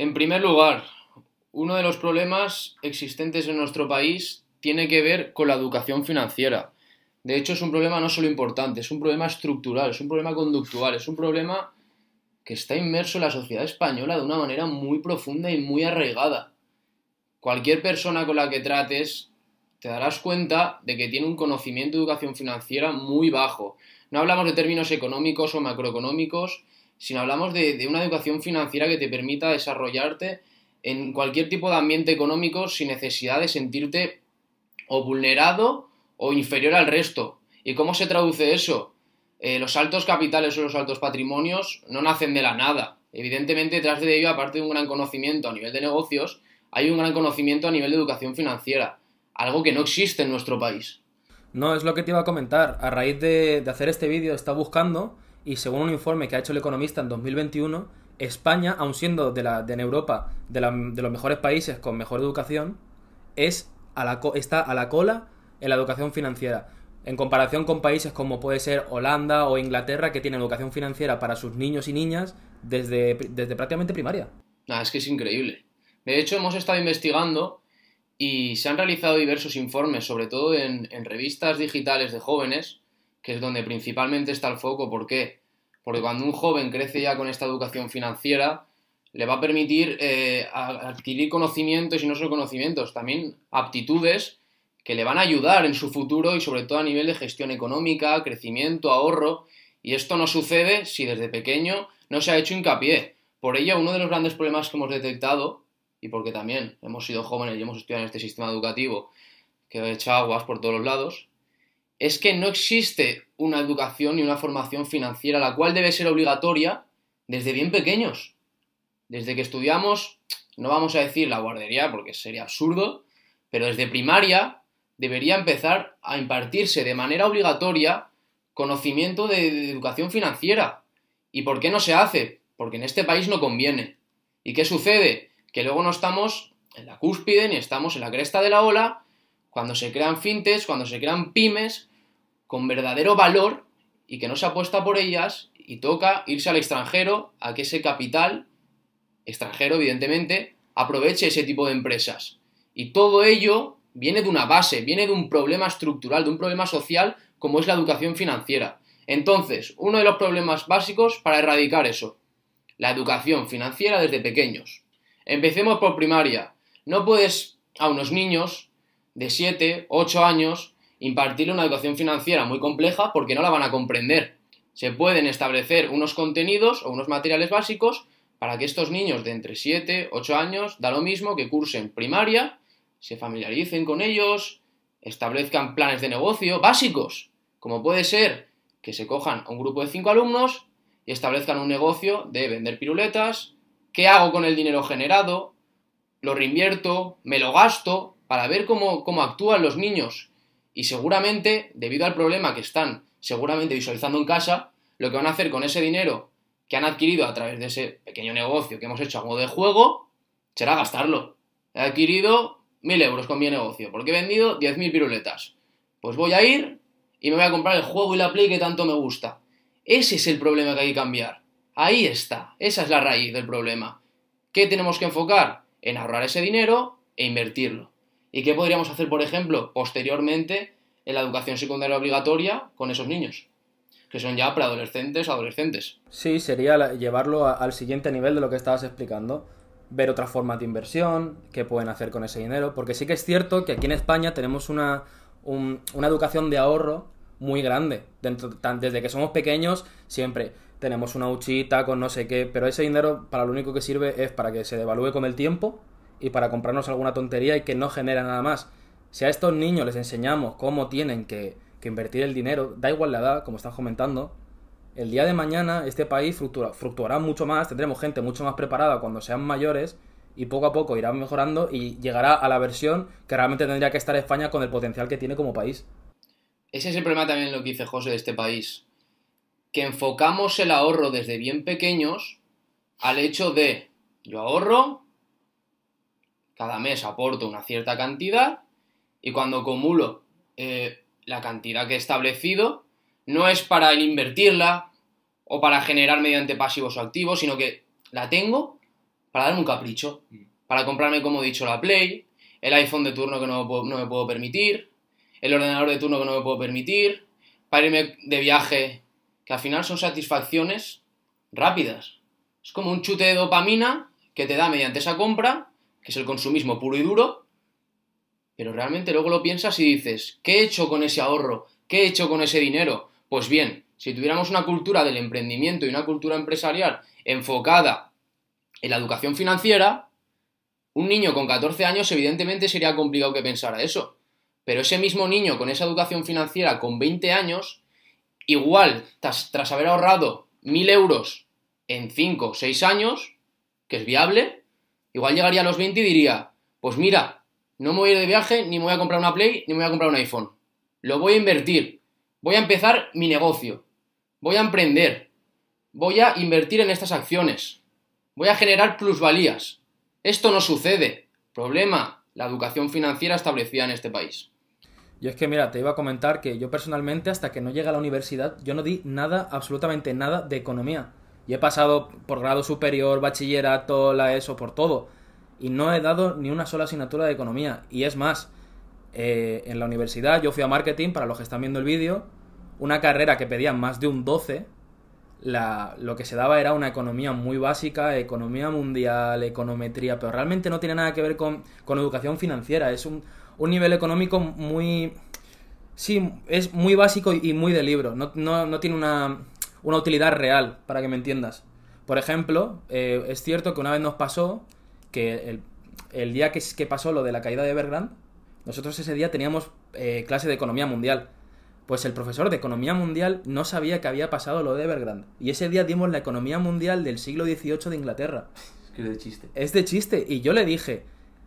En primer lugar, uno de los problemas existentes en nuestro país tiene que ver con la educación financiera. De hecho, es un problema no solo importante, es un problema estructural, es un problema conductual, es un problema que está inmerso en la sociedad española de una manera muy profunda y muy arraigada. Cualquier persona con la que trates te darás cuenta de que tiene un conocimiento de educación financiera muy bajo. No hablamos de términos económicos o macroeconómicos, sino hablamos de, una educación financiera que te permita desarrollarte en cualquier tipo de ambiente económico sin necesidad de sentirte o vulnerado o inferior al resto. ¿Y cómo se traduce eso? Eh, los altos capitales o los altos patrimonios no nacen de la nada. Evidentemente, detrás de ello, aparte de un gran conocimiento a nivel de negocios, hay un gran conocimiento a nivel de educación financiera, algo que no existe en nuestro país. No, es lo que te iba a comentar. A raíz de, hacer este vídeo, está buscando, y según un informe que ha hecho el economista en 2021, España, aun siendo de, la, de en Europa de, los mejores países con mejor educación, es está a la cola en la educación financiera en comparación con países como puede ser Holanda o Inglaterra, que tienen educación financiera para sus niños y niñas desde, desde prácticamente primaria. Ah, es que es increíble. De hecho, hemos estado investigando y se han realizado diversos informes, sobre todo en, revistas digitales de jóvenes, que es donde principalmente está el foco. ¿Por qué? Porque cuando un joven crece ya con esta educación financiera, le va a permitir eh, adquirir conocimientos y no solo conocimientos, también aptitudes que le van a ayudar en su futuro y sobre todo a nivel de gestión económica, crecimiento, ahorro. Y esto no sucede si desde pequeño no se ha hecho hincapié. Por ello, uno de los grandes problemas que hemos detectado, y porque también hemos sido jóvenes y hemos estudiado en este sistema educativo que ha hecho aguas por todos los lados, es que no existe una educación ni una formación financiera, la cual debe ser obligatoria desde bien pequeños. Desde que estudiamos, no vamos a decir la guardería, porque sería absurdo, pero desde primaria debería empezar a impartirse de manera obligatoria conocimiento de, educación financiera. ¿Y por qué no se hace? Porque en este país no conviene. ¿Y qué sucede? Que luego no estamos en la cúspide ni estamos en la cresta de la ola cuando se crean fintes, cuando se crean pymes con verdadero valor y que no se apuesta por ellas y toca irse al extranjero a que ese capital extranjero, evidentemente, aproveche ese tipo de empresas. Y todo ello viene de una base, viene de un problema estructural, de un problema social como es la educación financiera. Entonces, uno de los problemas básicos para erradicar eso, la educación financiera desde pequeños. Empecemos por primaria. No puedes a unos niños de 7, 8 años impartirle una educación financiera muy compleja porque no la van a comprender. Se pueden establecer unos contenidos o unos materiales básicos para que estos niños de entre 7, 8 años da lo mismo que cursen primaria se familiaricen con ellos, establezcan planes de negocio básicos, como puede ser que se cojan a un grupo de cinco alumnos y establezcan un negocio de vender piruletas, qué hago con el dinero generado, lo reinvierto, me lo gasto, para ver cómo, cómo actúan los niños. Y seguramente, debido al problema que están seguramente visualizando en casa, lo que van a hacer con ese dinero que han adquirido a través de ese pequeño negocio que hemos hecho a modo de juego, será gastarlo. He adquirido mil euros con mi negocio, porque he vendido 10.000 piruletas. Pues voy a ir y me voy a comprar el juego y la play que tanto me gusta. Ese es el problema que hay que cambiar. Ahí está, esa es la raíz del problema. ¿Qué tenemos que enfocar? En ahorrar ese dinero e invertirlo. ¿Y qué podríamos hacer, por ejemplo, posteriormente en la educación secundaria obligatoria con esos niños? Que son ya preadolescentes o adolescentes. Sí, sería llevarlo al siguiente nivel de lo que estabas explicando ver otras formas de inversión, qué pueden hacer con ese dinero, porque sí que es cierto que aquí en España tenemos una, una educación de ahorro muy grande. Desde que somos pequeños siempre tenemos una huchita con no sé qué, pero ese dinero para lo único que sirve es para que se devalúe con el tiempo y para comprarnos alguna tontería y que no genera nada más. Si a estos niños les enseñamos cómo tienen que, invertir el dinero, da igual la edad, como están comentando, el día de mañana este país fluctuará mucho más, tendremos gente mucho más preparada cuando sean mayores y poco a poco irá mejorando y llegará a la versión que realmente tendría que estar España con el potencial que tiene como país. Ese es el problema también lo que dice José de este país, que enfocamos el ahorro desde bien pequeños al hecho de yo ahorro, cada mes aporto una cierta cantidad y cuando acumulo eh, la cantidad que he establecido, no es para invertirla o para generar mediante pasivos o activos, sino que la tengo para darme un capricho, para comprarme, como he dicho, la Play, el iPhone de turno que no no me puedo permitir, el ordenador de turno que no me puedo permitir, para irme de viaje, que al final son satisfacciones rápidas. Es como un chute de dopamina que te da mediante esa compra, que es el consumismo puro y duro, pero realmente luego lo piensas y dices, ¿qué he hecho con ese ahorro? ¿Qué he hecho con ese dinero? Pues bien, si tuviéramos una cultura del emprendimiento y una cultura empresarial enfocada en la educación financiera, un niño con 14 años evidentemente sería complicado que pensara eso. Pero ese mismo niño con esa educación financiera con 20 años, igual, tras, haber ahorrado 1000 euros en 5 o 6 años, que es viable, igual llegaría a los 20 y diría, pues mira, no me voy a ir de viaje, ni me voy a comprar una Play, ni me voy a comprar un iPhone. Lo voy a invertir. Voy a empezar mi negocio. Voy a emprender. Voy a invertir en estas acciones. Voy a generar plusvalías. Esto no sucede. Problema, la educación financiera establecida en este país. Yo es que, mira, te iba a comentar que yo personalmente, hasta que no llegué a la universidad, yo no di nada, absolutamente nada de economía. Y he pasado por grado superior, bachillerato, la ESO, por todo. Y no he dado ni una sola asignatura de economía. Y es más, eh, en la universidad yo fui a marketing, para los que están viendo el vídeo, una carrera que pedían más de un 12, la, lo que se daba era una economía muy básica, economía mundial, econometría, pero realmente no tiene nada que ver con, con educación financiera, es un, un, nivel económico muy... Sí, es muy básico y muy de libro, no, no, no tiene una, una, utilidad real, para que me entiendas. Por ejemplo, eh, es cierto que una vez nos pasó que el, el día que, que, pasó lo de la caída de Evergrande, nosotros ese día teníamos eh, clase de economía mundial. Pues el profesor de economía mundial no sabía que había pasado lo de Evergrande. Y ese día dimos la economía mundial del siglo XVIII de Inglaterra. Es que es de chiste. Es de chiste. Y yo le dije,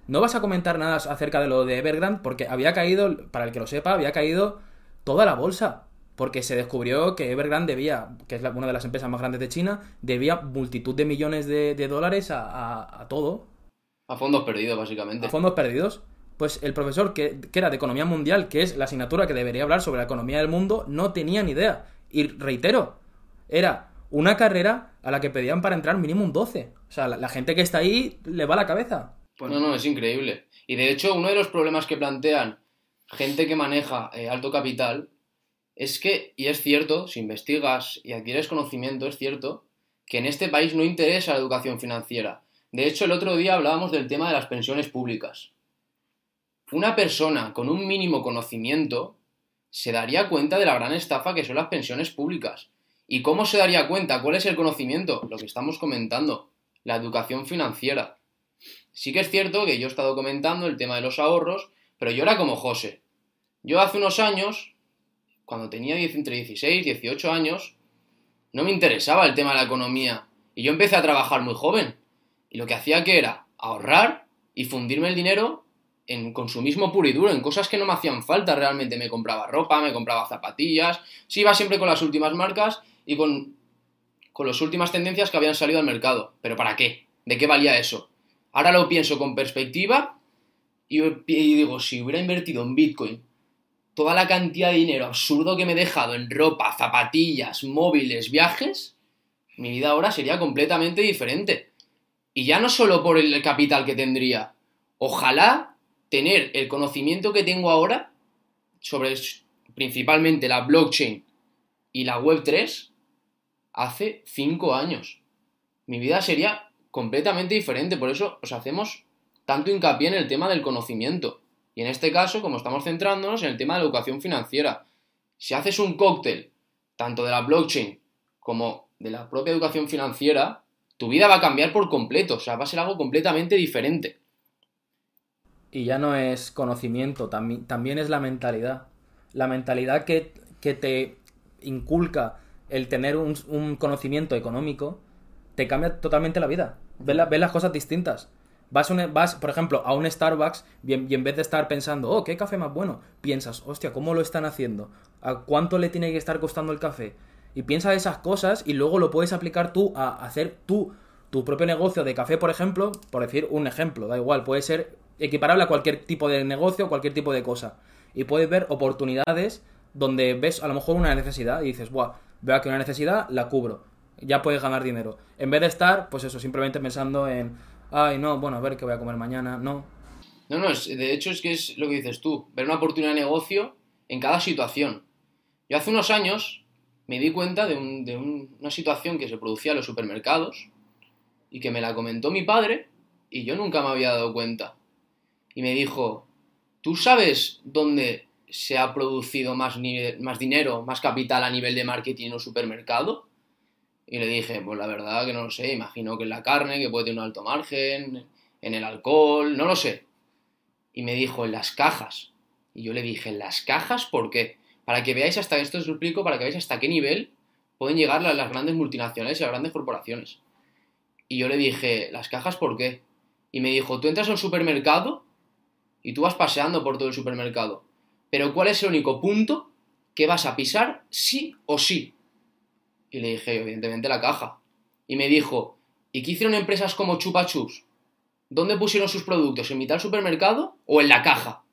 no vas a comentar nada acerca de lo de Evergrande porque había caído, para el que lo sepa, había caído toda la bolsa. Porque se descubrió que Evergrande debía, que es la, una de las empresas más grandes de China, debía multitud de millones de, de dólares a, a, a todo. A fondos perdidos, básicamente. A fondos perdidos pues el profesor que, que, era de economía mundial, que es la asignatura que debería hablar sobre la economía del mundo, no tenía ni idea. Y reitero, era una carrera a la que pedían para entrar mínimo un 12. O sea, la, la gente que está ahí le va la cabeza. Pues no, no, es increíble. Y de hecho, uno de los problemas que plantean gente que maneja eh, alto capital es que, y es cierto, si investigas y adquieres conocimiento, es cierto, que en este país no interesa la educación financiera. De hecho, el otro día hablábamos del tema de las pensiones públicas una persona con un mínimo conocimiento se daría cuenta de la gran estafa que son las pensiones públicas. ¿Y cómo se daría cuenta? ¿Cuál es el conocimiento? Lo que estamos comentando, la educación financiera. Sí que es cierto que yo he estado comentando el tema de los ahorros, pero yo era como José. Yo hace unos años, cuando tenía entre 16 y 18 años, no me interesaba el tema de la economía. Y yo empecé a trabajar muy joven. Y lo que hacía que era ahorrar y fundirme el dinero en consumismo puro y duro, en cosas que no me hacían falta realmente. Me compraba ropa, me compraba zapatillas, sí iba siempre con las últimas marcas y con, con las últimas tendencias que habían salido al mercado. ¿Pero para qué? ¿De qué valía eso? Ahora lo pienso con perspectiva y, y digo, si hubiera invertido en Bitcoin toda la cantidad de dinero absurdo que me he dejado en ropa, zapatillas, móviles, viajes, mi vida ahora sería completamente diferente. Y ya no solo por el capital que tendría, ojalá tener el conocimiento que tengo ahora sobre principalmente la blockchain y la web 3 hace 5 años. Mi vida sería completamente diferente, por eso os hacemos tanto hincapié en el tema del conocimiento. Y en este caso, como estamos centrándonos en el tema de la educación financiera, si haces un cóctel tanto de la blockchain como de la propia educación financiera, tu vida va a cambiar por completo, o sea, va a ser algo completamente diferente y ya no es conocimiento, también, también es la mentalidad. La mentalidad que, que te inculca el tener un, conocimiento económico te cambia totalmente la vida. Ves, ves las cosas distintas. Vas, por ejemplo, a un Starbucks y en, vez de estar pensando, oh, qué café más bueno, piensas, hostia, ¿cómo lo están haciendo? ¿A cuánto le tiene que estar costando el café? Y piensas esas cosas y luego lo puedes aplicar tú a hacer tú tu propio negocio de café, por ejemplo, por decir un ejemplo, da igual, puede ser equiparable a cualquier tipo de negocio, cualquier tipo de cosa. Y puedes ver oportunidades donde ves a lo mejor una necesidad y dices, Buah, veo que una necesidad, la cubro. Ya puedes ganar dinero. En vez de estar, pues eso, simplemente pensando en, ay, no, bueno, a ver qué voy a comer mañana, no. No, no, es, de hecho es que es lo que dices tú, ver una oportunidad de negocio en cada situación. Yo hace unos años me di cuenta de, un- de un- una situación que se producía en los supermercados y que me la comentó mi padre y yo nunca me había dado cuenta. Y me dijo, ¿tú sabes dónde se ha producido más, nive- más dinero, más capital a nivel de marketing en supermercado? Y le dije, pues la verdad que no lo sé, imagino que en la carne, que puede tener un alto margen, en el alcohol, no lo sé. Y me dijo, en las cajas. Y yo le dije, ¿en las cajas por qué? Para que veáis hasta, esto os explico, para que veáis hasta qué nivel pueden llegar las, las grandes multinacionales y las grandes corporaciones. Y yo le dije, ¿las cajas por qué? Y me dijo, tú entras a un supermercado y tú vas paseando por todo el supermercado. Pero ¿cuál es el único punto que vas a pisar sí o sí? Y le dije, evidentemente, la caja. Y me dijo, ¿y qué hicieron empresas como Chupa Chups? ¿Dónde pusieron sus productos? ¿En mitad del supermercado o en la caja?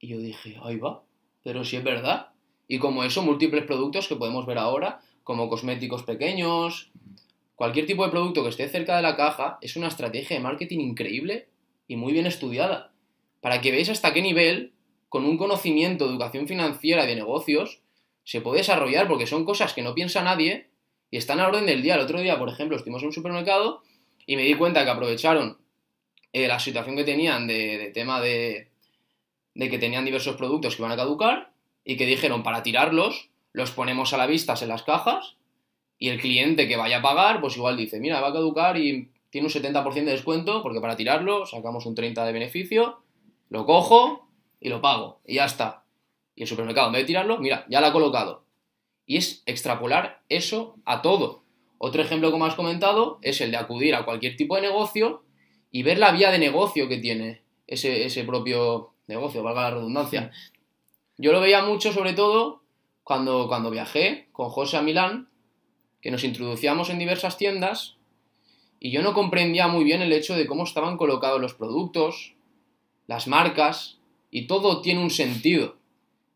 Y yo dije, ahí va, pero sí es verdad. Y como eso, múltiples productos que podemos ver ahora, como cosméticos pequeños, cualquier tipo de producto que esté cerca de la caja, es una estrategia de marketing increíble y muy bien estudiada. Para que veáis hasta qué nivel, con un conocimiento de educación financiera y de negocios, se puede desarrollar, porque son cosas que no piensa nadie y están a orden del día. El otro día, por ejemplo, estuvimos en un supermercado y me di cuenta que aprovecharon eh, la situación que tenían de, de tema de, de que tenían diversos productos que iban a caducar y que dijeron para tirarlos los ponemos a la vista en las cajas y el cliente que vaya a pagar pues igual dice mira va a caducar y tiene un 70% de descuento porque para tirarlo sacamos un 30% de beneficio lo cojo y lo pago y ya está y el supermercado en vez de tirarlo mira ya lo ha colocado y es extrapolar eso a todo otro ejemplo como has comentado es el de acudir a cualquier tipo de negocio y ver la vía de negocio que tiene ese, ese propio negocio, valga la redundancia. Yo lo veía mucho, sobre todo, cuando, cuando viajé con José a Milán, que nos introducíamos en diversas tiendas y yo no comprendía muy bien el hecho de cómo estaban colocados los productos, las marcas, y todo tiene un sentido.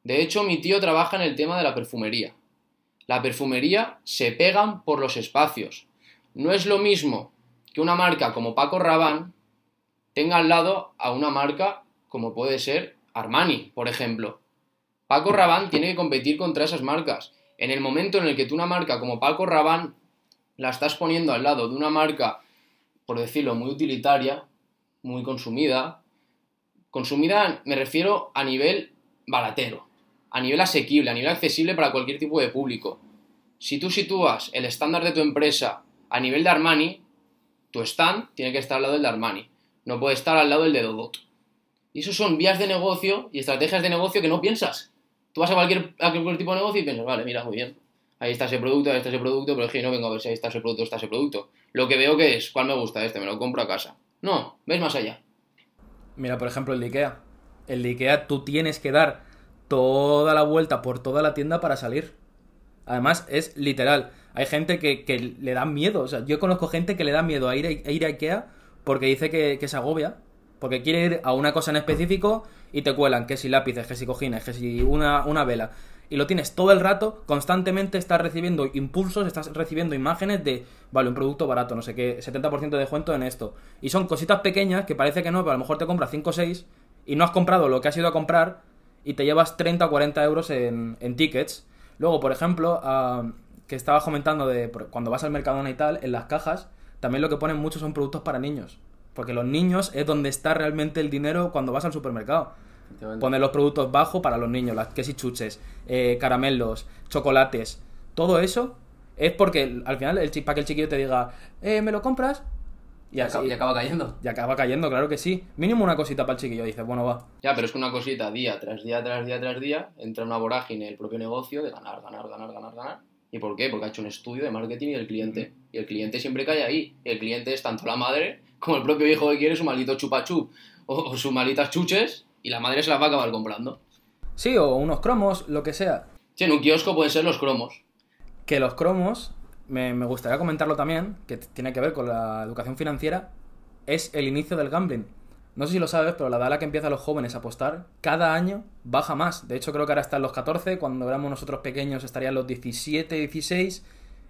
De hecho, mi tío trabaja en el tema de la perfumería. La perfumería se pegan por los espacios. No es lo mismo que una marca como Paco Rabanne tenga al lado a una marca como puede ser Armani, por ejemplo. Paco Rabanne tiene que competir contra esas marcas. En el momento en el que tú una marca como Paco Rabanne la estás poniendo al lado de una marca, por decirlo, muy utilitaria, muy consumida, consumida me refiero a nivel baratero, a nivel asequible, a nivel accesible para cualquier tipo de público. Si tú sitúas el estándar de tu empresa a nivel de Armani, tu stand tiene que estar al lado del de Armani, no puede estar al lado del de Dodot. Y eso son vías de negocio y estrategias de negocio que no piensas. Tú vas a cualquier, a cualquier tipo de negocio y piensas, vale, mira, muy bien. Ahí está ese producto, ahí está ese producto, pero es que no vengo a ver si ahí está ese producto, está ese producto. Lo que veo que es, ¿cuál me gusta este? Me lo compro a casa. No, ves más allá. Mira, por ejemplo, el de Ikea. El de Ikea tú tienes que dar toda la vuelta por toda la tienda para salir. Además, es literal. Hay gente que, que le da miedo. O sea, yo conozco gente que le da miedo a ir a, ir a Ikea porque dice que, que se agobia. Porque quiere ir a una cosa en específico y te cuelan que si lápices, que si cojines, que si una, una vela. Y lo tienes todo el rato, constantemente estás recibiendo impulsos, estás recibiendo imágenes de, vale, un producto barato, no sé qué, 70% de descuento en esto. Y son cositas pequeñas que parece que no, pero a lo mejor te compras 5 o 6 y no has comprado lo que has ido a comprar y te llevas 30 o 40 euros en, en tickets. Luego, por ejemplo, uh, que estabas comentando de cuando vas al Mercadona y tal, en las cajas, también lo que ponen mucho son productos para niños. Porque los niños es donde está realmente el dinero cuando vas al supermercado. Poner los productos bajo para los niños, las quesis chuches, eh, caramelos, chocolates. Todo eso es porque al final, el, para que el chiquillo te diga, eh, ¿me lo compras? Y, así, y, acaba cayendo. Y acaba cayendo, claro que sí. Mínimo una cosita para el chiquillo, dices, bueno, va. Ya, pero es que una cosita día tras día, tras día, tras día, entra una vorágine el propio negocio de ganar, ganar, ganar, ganar, ganar. ¿Y por qué? Porque ha hecho un estudio de marketing y del cliente. Y el cliente siempre cae ahí. Y el cliente es tanto la madre como el propio hijo que quiere su maldito chupachup o, o sus malditas chuches y la madre se las va a acabar comprando. Sí, o unos cromos, lo que sea. Sí, en un kiosco pueden ser los cromos. Que los cromos, me, gustaría comentarlo también, que tiene que ver con la educación financiera, es el inicio del gambling. No sé si lo sabes, pero la edad a la que empiezan los jóvenes a apostar, cada año baja más. De hecho, creo que ahora está en los 14, cuando éramos nosotros pequeños estarían los 17, 16,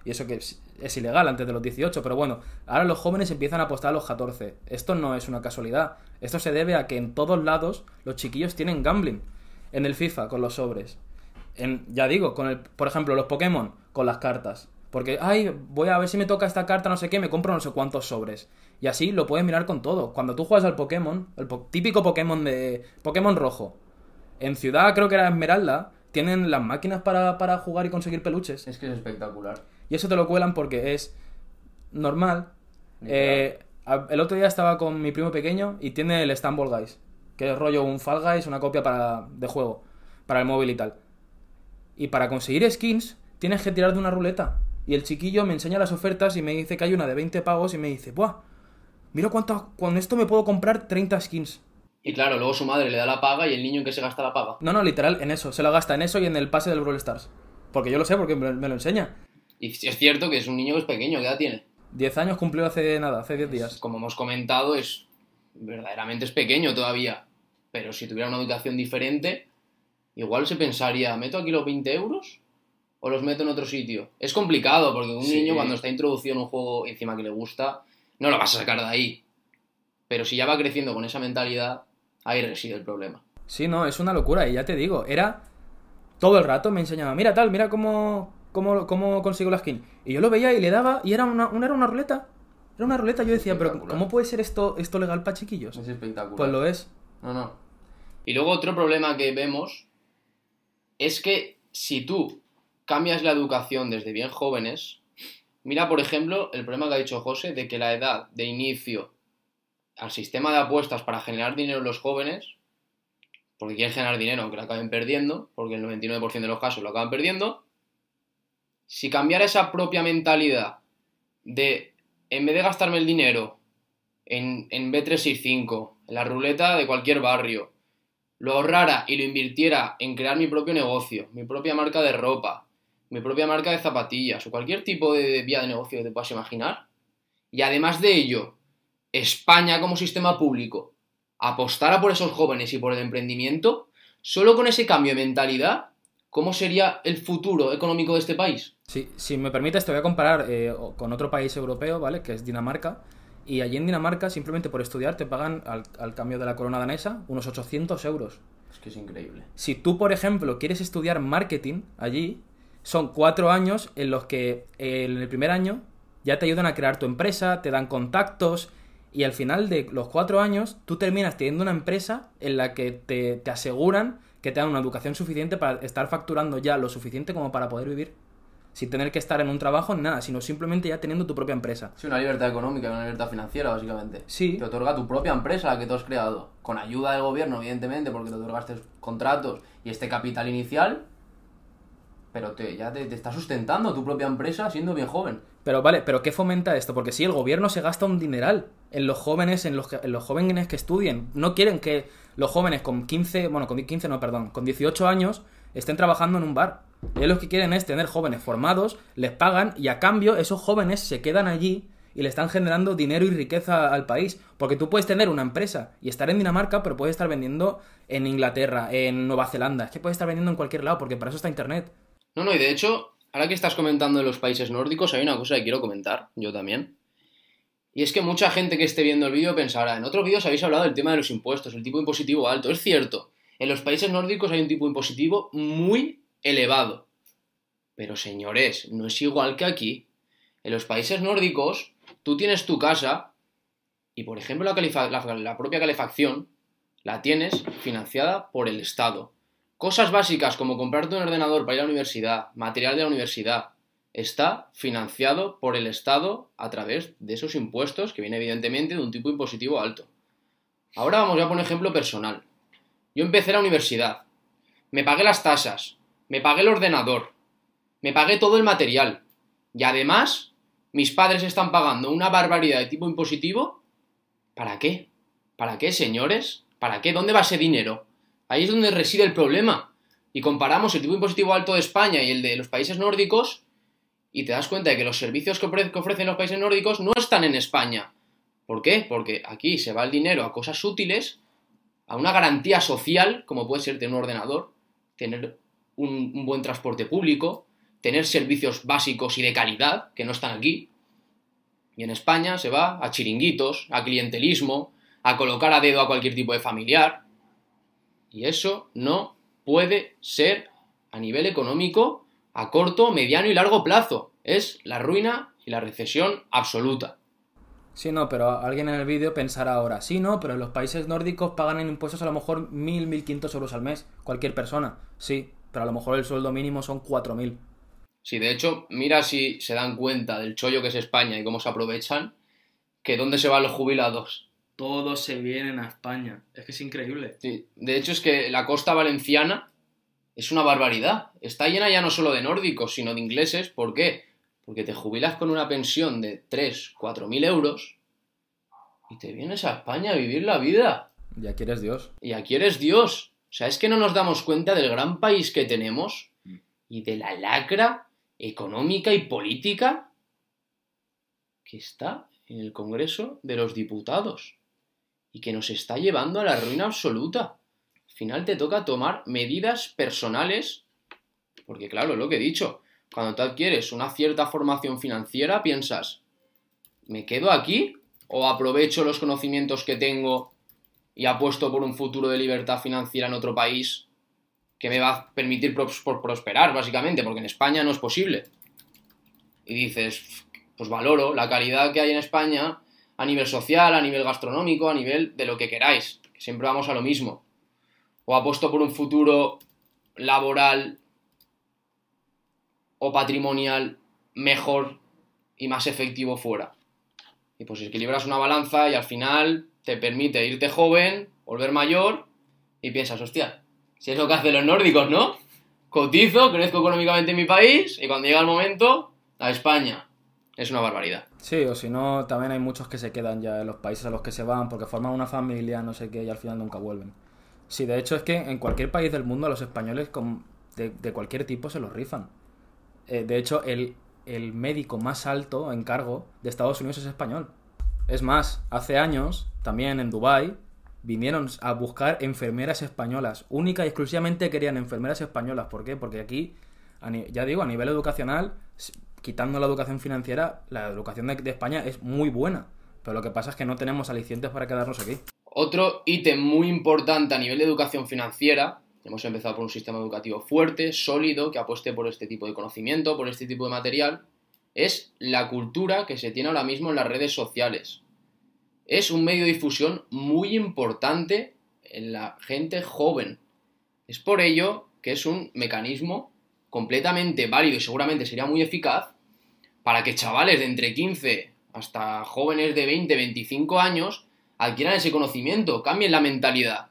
Y eso que es, es ilegal antes de los 18, pero bueno, ahora los jóvenes empiezan a apostar a los 14. Esto no es una casualidad. Esto se debe a que en todos lados los chiquillos tienen gambling. En el FIFA, con los sobres. En, ya digo, con el, por ejemplo, los Pokémon, con las cartas. Porque, ay, voy a ver si me toca esta carta, no sé qué, me compro no sé cuántos sobres. Y así lo puedes mirar con todo. Cuando tú juegas al Pokémon, el po- típico Pokémon de. Pokémon rojo. En Ciudad, creo que era Esmeralda, tienen las máquinas para, para jugar y conseguir peluches. Es que es espectacular. Y eso te lo cuelan porque es normal. Eh, el otro día estaba con mi primo pequeño y tiene el Stumble Guys, que es rollo un Fall Guys, una copia para, de juego, para el móvil y tal. Y para conseguir skins tienes que tirar de una ruleta. Y el chiquillo me enseña las ofertas y me dice que hay una de 20 pavos y me dice, ¡buah! Mira cuánto, con esto me puedo comprar 30 skins. Y claro, luego su madre le da la paga y el niño en que se gasta la paga. No, no, literal, en eso. Se lo gasta en eso y en el pase del Brawl Stars. Porque yo lo sé, porque me, me lo enseña. Y es cierto que es un niño que es pequeño, ¿qué edad tiene? 10 años cumplió hace nada, hace 10 días. Como hemos comentado, es verdaderamente es pequeño todavía. Pero si tuviera una educación diferente, igual se pensaría, ¿meto aquí los 20 euros? ¿O los meto en otro sitio? Es complicado, porque un Sí. niño cuando está introducido en un juego encima que le gusta, no lo vas a sacar de ahí. Pero si ya va creciendo con esa mentalidad, ahí reside el problema. Sí, no, es una locura. Y ya te digo, era todo el rato me enseñaba, mira tal, mira cómo, cómo, cómo consigo la skin. Y yo lo veía y le daba, y era una, una- era una ruleta. Era una ruleta. Yo decía, pero. ¿cómo puede ser esto, esto legal para chiquillos? espectacular. Pues lo es. No, no. Y luego otro problema que vemos es que si tú cambias la educación desde bien jóvenes, mira por ejemplo el problema que ha dicho José de que la edad de inicio al sistema de apuestas para generar dinero en los jóvenes, porque quieren generar dinero aunque lo acaben perdiendo, porque el 99% de los casos lo acaban perdiendo, si cambiara esa propia mentalidad de, en vez de gastarme el dinero en, en B365, en la ruleta de cualquier barrio, lo ahorrara y lo invirtiera en crear mi propio negocio, mi propia marca de ropa, mi propia marca de zapatillas o cualquier tipo de vía de negocio que te puedas imaginar, y además de ello, España como sistema público apostara por esos jóvenes y por el emprendimiento, solo con ese cambio de mentalidad, ¿cómo sería el futuro económico de este país? Sí, si me permites, te voy a comparar eh, con otro país europeo, ¿vale? Que es Dinamarca. Y allí en Dinamarca, simplemente por estudiar, te pagan al, al cambio de la corona danesa unos 800 euros. Es que es increíble. Si tú, por ejemplo, quieres estudiar marketing allí, son cuatro años en los que eh, en el primer año ya te ayudan a crear tu empresa, te dan contactos y al final de los cuatro años tú terminas teniendo una empresa en la que te, te aseguran que te dan una educación suficiente para estar facturando ya lo suficiente como para poder vivir sin tener que estar en un trabajo ni nada, sino simplemente ya teniendo tu propia empresa. Sí, una libertad económica, una libertad financiera, básicamente. Sí. Te otorga tu propia empresa, la que tú has creado. Con ayuda del gobierno, evidentemente, porque te otorgaste contratos y este capital inicial. Pero te, ya te, te está sustentando tu propia empresa siendo bien joven. Pero vale, pero ¿qué fomenta esto? Porque sí, el gobierno se gasta un dineral en los jóvenes, en los, que- en los jóvenes que estudien. No quieren que los jóvenes con 15, bueno, con 15 no, perdón, con 18 años estén trabajando en un bar. Ellos lo que quieren es tener jóvenes formados, les pagan y a cambio esos jóvenes se quedan allí y le están generando dinero y riqueza al país. Porque tú puedes tener una empresa y estar en Dinamarca, pero puedes estar vendiendo en Inglaterra, en Nueva Zelanda. Es que puedes estar vendiendo en cualquier lado porque para eso está Internet. No, no, y de hecho, ahora que estás comentando de los países nórdicos, hay una cosa que quiero comentar, yo también. Y es que mucha gente que esté viendo el vídeo pensará, en otros vídeos habéis hablado del tema de los impuestos, el tipo impositivo alto. Es cierto, en los países nórdicos hay un tipo impositivo muy elevado. Pero señores, no es igual que aquí. En los países nórdicos, tú tienes tu casa y, por ejemplo, la propia calefacción la tienes financiada por el Estado. Cosas básicas como comprarte un ordenador para ir a la universidad, material de la universidad, está financiado por el Estado a través de esos impuestos que viene evidentemente de un tipo impositivo alto. Ahora vamos a poner ejemplo personal. Yo empecé la universidad, me pagué las tasas, me pagué el ordenador, me pagué todo el material y además mis padres están pagando una barbaridad de tipo impositivo. ¿Para qué? ¿Para qué, señores? ¿Para qué? ¿Dónde va ese dinero? Ahí es donde reside el problema. Y comparamos el tipo impositivo alto de España y el de los países nórdicos y te das cuenta de que los servicios que, ofre- que ofrecen los países nórdicos no están en España. ¿Por qué? Porque aquí se va el dinero a cosas útiles, a una garantía social, como puede ser tener un ordenador, tener un buen transporte público, tener servicios básicos y de calidad, que no están aquí. Y en España se va a chiringuitos, a clientelismo, a colocar a dedo a cualquier tipo de familiar. Y eso no puede ser a nivel económico a corto, mediano y largo plazo. Es la ruina y la recesión absoluta. Sí, no, pero alguien en el vídeo pensará ahora, sí, no, pero en los países nórdicos pagan en impuestos a lo mejor 1.000, 1.500 euros al mes, cualquier persona. Sí, pero a lo mejor el sueldo mínimo son 4.000. Sí, de hecho, mira si se dan cuenta del chollo que es España y cómo se aprovechan, que dónde se van los jubilados. Todos se vienen a España. Es que es increíble. Sí, de hecho es que la costa valenciana es una barbaridad. Está llena ya no solo de nórdicos, sino de ingleses. ¿Por qué? Porque te jubilas con una pensión de 3, 4 mil euros y te vienes a España a vivir la vida. Y aquí eres Dios. Y aquí eres Dios. O sea, es que no nos damos cuenta del gran país que tenemos y de la lacra económica y política que está en el Congreso de los Diputados y que nos está llevando a la ruina absoluta. Al final te toca tomar medidas personales, porque claro, lo que he dicho, cuando tú adquieres una cierta formación financiera, piensas, ¿me quedo aquí o aprovecho los conocimientos que tengo y apuesto por un futuro de libertad financiera en otro país que me va a permitir prosperar, básicamente, porque en España no es posible. Y dices, pues valoro la calidad que hay en España a nivel social, a nivel gastronómico, a nivel de lo que queráis, que siempre vamos a lo mismo. O apuesto por un futuro laboral o patrimonial mejor y más efectivo fuera. Y pues equilibras una balanza y al final te permite irte joven, volver mayor y piensas, hostia, si es lo que hacen los nórdicos, ¿no? Cotizo, crezco económicamente en mi país y cuando llega el momento, a España. Es una barbaridad. Sí, o si no, también hay muchos que se quedan ya en los países a los que se van porque forman una familia, no sé qué, y al final nunca vuelven. Sí, de hecho es que en cualquier país del mundo a los españoles de cualquier tipo se los rifan. Eh, de hecho, el, médico más alto en cargo de Estados Unidos es español. Es más, hace años, también en Dubai vinieron a buscar enfermeras españolas. Única y exclusivamente querían enfermeras españolas. ¿Por qué? Porque aquí, ya digo, a nivel educacional, quitando la educación financiera, la educación de España es muy buena. Pero lo que pasa es que no tenemos alicientes para quedarnos aquí. Otro ítem muy importante a nivel de educación financiera Hemos empezado por un sistema educativo fuerte, sólido, que apueste por este tipo de conocimiento, por este tipo de material. Es la cultura que se tiene ahora mismo en las redes sociales. Es un medio de difusión muy importante en la gente joven. Es por ello que es un mecanismo completamente válido y seguramente sería muy eficaz para que chavales de entre 15 hasta jóvenes de 20, 25 años adquieran ese conocimiento, cambien la mentalidad.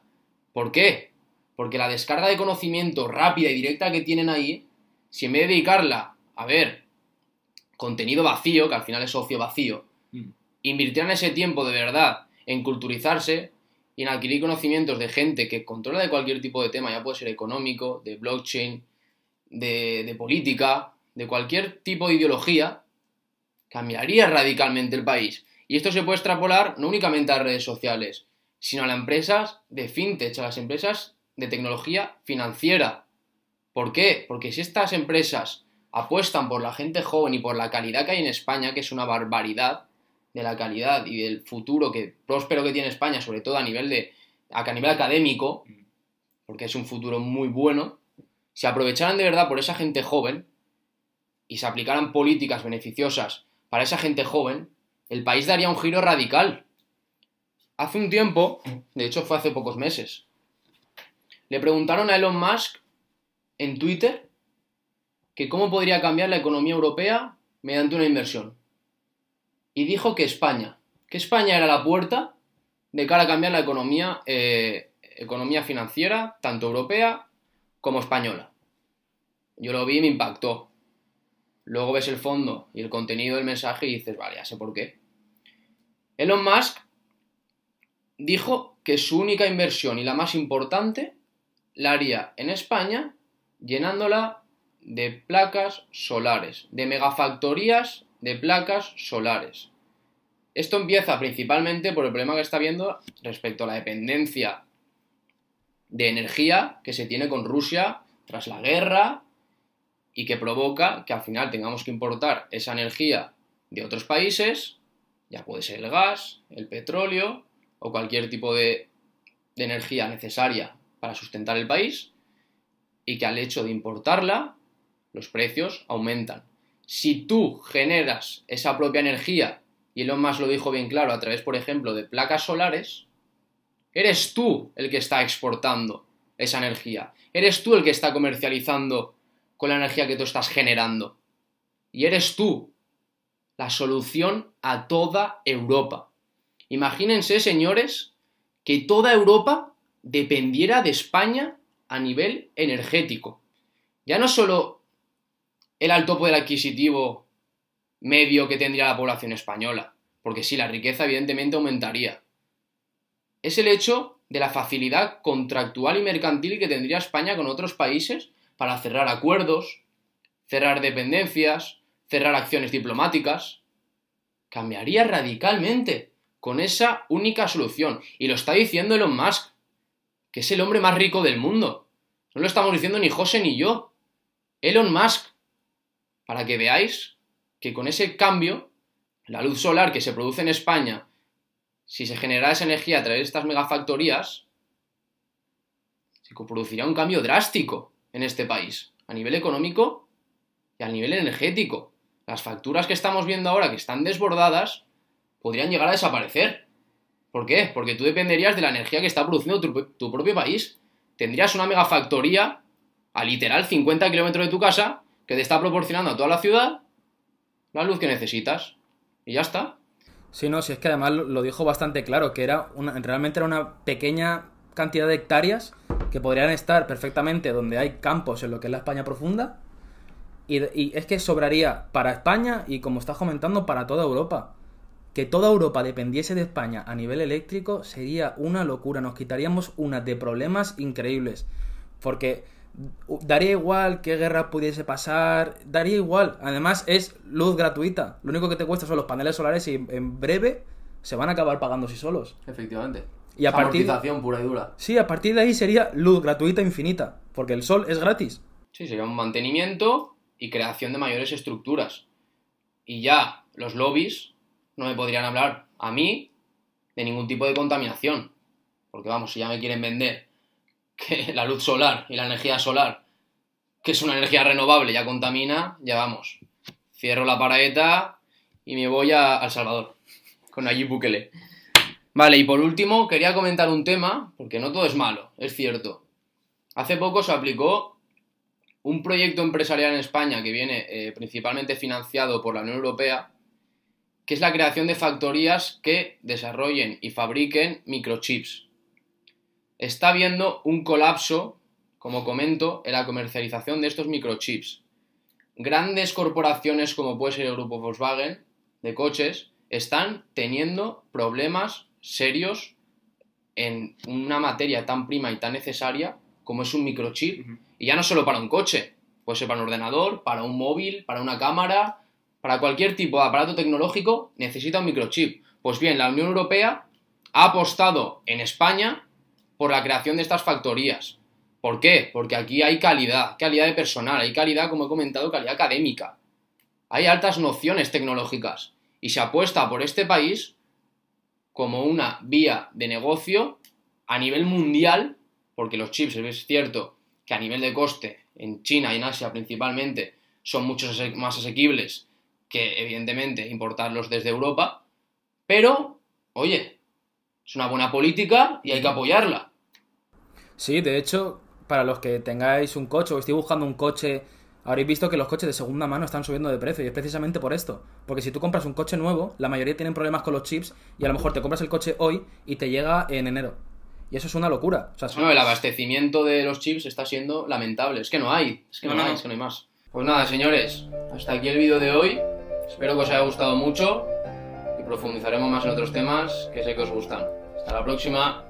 ¿Por qué? Porque la descarga de conocimiento rápida y directa que tienen ahí, si en vez de dedicarla a ver contenido vacío, que al final es socio vacío, mm. invirtieran ese tiempo de verdad en culturizarse y en adquirir conocimientos de gente que controla de cualquier tipo de tema, ya puede ser económico, de blockchain, de, política, de cualquier tipo de ideología, cambiaría radicalmente el país. Y esto se puede extrapolar no únicamente a redes sociales, sino a las empresas de fintech, a las empresas de tecnología financiera. ¿Por qué? Porque si estas empresas apuestan por la gente joven y por la calidad que hay en España, que es una barbaridad de la calidad y del futuro que próspero que tiene España, sobre todo a nivel de a nivel académico, porque es un futuro muy bueno, si aprovecharan de verdad por esa gente joven y se aplicaran políticas beneficiosas para esa gente joven, el país daría un giro radical. Hace un tiempo, de hecho fue hace pocos meses, le preguntaron a Elon Musk en Twitter que cómo podría cambiar la economía europea mediante una inversión. Y dijo que España, que España era la puerta de cara a cambiar la economía, eh, economía financiera, tanto europea como española. Yo lo vi y me impactó. Luego ves el fondo y el contenido del mensaje y dices, vale, ya sé por qué. Elon Musk dijo que su única inversión y la más importante la haría en España llenándola de placas solares, de megafactorías de placas solares. Esto empieza principalmente por el problema que está viendo respecto a la dependencia de energía que se tiene con Rusia tras la guerra y que provoca que al final tengamos que importar esa energía de otros países, ya puede ser el gas, el petróleo o cualquier tipo de, energía necesaria para sustentar el país, y que al hecho de importarla, los precios aumentan. Si tú generas esa propia energía, y Elon Musk lo dijo bien claro a través, por ejemplo, de placas solares, eres tú el que está exportando esa energía. Eres tú el que está comercializando con la energía que tú estás generando. Y eres tú la solución a toda Europa. Imagínense, señores, que toda Europa dependiera de España a nivel energético. Ya no solo el alto poder adquisitivo medio que tendría la población española, porque sí, la riqueza evidentemente aumentaría. Es el hecho de la facilidad contractual y mercantil que tendría España con otros países para cerrar acuerdos, cerrar dependencias, cerrar acciones diplomáticas. Cambiaría radicalmente con esa única solución. Y lo está diciendo Elon Musk, que es el hombre más rico del mundo. No lo estamos diciendo ni José ni yo. Elon Musk. Para que veáis que con ese cambio, la luz solar que se produce en España si se generara esa energía a través de estas megafactorías, se produciría un cambio drástico en este país, a nivel económico y a nivel energético. Las facturas que estamos viendo ahora, que están desbordadas, podrían llegar a desaparecer. ¿Por qué? Porque tú dependerías de la energía que está produciendo tu, propio país. Tendrías una megafactoría a literal 50 kilómetros de tu casa que te está proporcionando a toda la ciudad la luz que necesitas. Y ya está. Sí, no, si es que además lo dijo bastante claro, que era una, realmente era una pequeña cantidad de hectáreas que podrían estar perfectamente donde hay campos en lo que es la España profunda. Y, y es que sobraría para España y, como estás comentando, para toda Europa. Que toda Europa dependiese de España a nivel eléctrico sería una locura. Nos quitaríamos una de problemas increíbles. Porque daría igual qué guerra pudiese pasar, daría igual. Además es luz gratuita. Lo único que te cuesta son los paneles solares y en breve se van a acabar pagando sí solos. Efectivamente. Y a partir pura y dura. Sí, a partir de ahí sería luz gratuita infinita, porque el sol es gratis. Sí, sería un mantenimiento y creación de mayores estructuras. Y ya los lobbies no me podrían hablar a mí de ningún tipo de contaminación. Porque vamos, si ya me quieren vender que la luz solar y la energía solar, que es una energía renovable, ya contamina, ya vamos. Cierro la paraeta y me voy a El Salvador, con allí Bukele. Vale, y por último, quería comentar un tema, porque no todo es malo, es cierto. Hace poco se aplicó un proyecto empresarial en España que viene eh, principalmente financiado por la Unión Europea, que es la creación de factorías que desarrollen y fabriquen microchips está habiendo un colapso, como comento, en la comercialización de estos microchips. Grandes corporaciones como puede ser el grupo Volkswagen de coches están teniendo problemas serios en una materia tan prima y tan necesaria como es un microchip. Y ya no solo para un coche, puede ser para un ordenador, para un móvil, para una cámara, para cualquier tipo de aparato tecnológico necesita un microchip. Pues bien, la Unión Europea ha apostado en España por la creación de estas factorías. ¿Por qué? Porque aquí hay calidad, calidad de personal, hay calidad, como he comentado, calidad académica. Hay altas nociones tecnológicas y se apuesta por este país como una vía de negocio a nivel mundial, porque los chips, es cierto que a nivel de coste en China y en Asia principalmente son mucho más asequibles que evidentemente importarlos desde Europa, pero, oye, es una buena política y hay que apoyarla. Sí, de hecho, para los que tengáis un coche o estéis buscando un coche, habréis visto que los coches de segunda mano están subiendo de precio y es precisamente por esto. Porque si tú compras un coche nuevo, la mayoría tienen problemas con los chips y a lo mejor te compras el coche hoy y te llega en enero. Y eso es una locura. O el abastecimiento de los chips está siendo lamentable. Es que no hay, es que no, hay, es que no hay más. Pues nada, señores, hasta aquí el vídeo de hoy. Espero que os haya gustado mucho y profundizaremos más en otros temas que sé que os gustan. Hasta la próxima.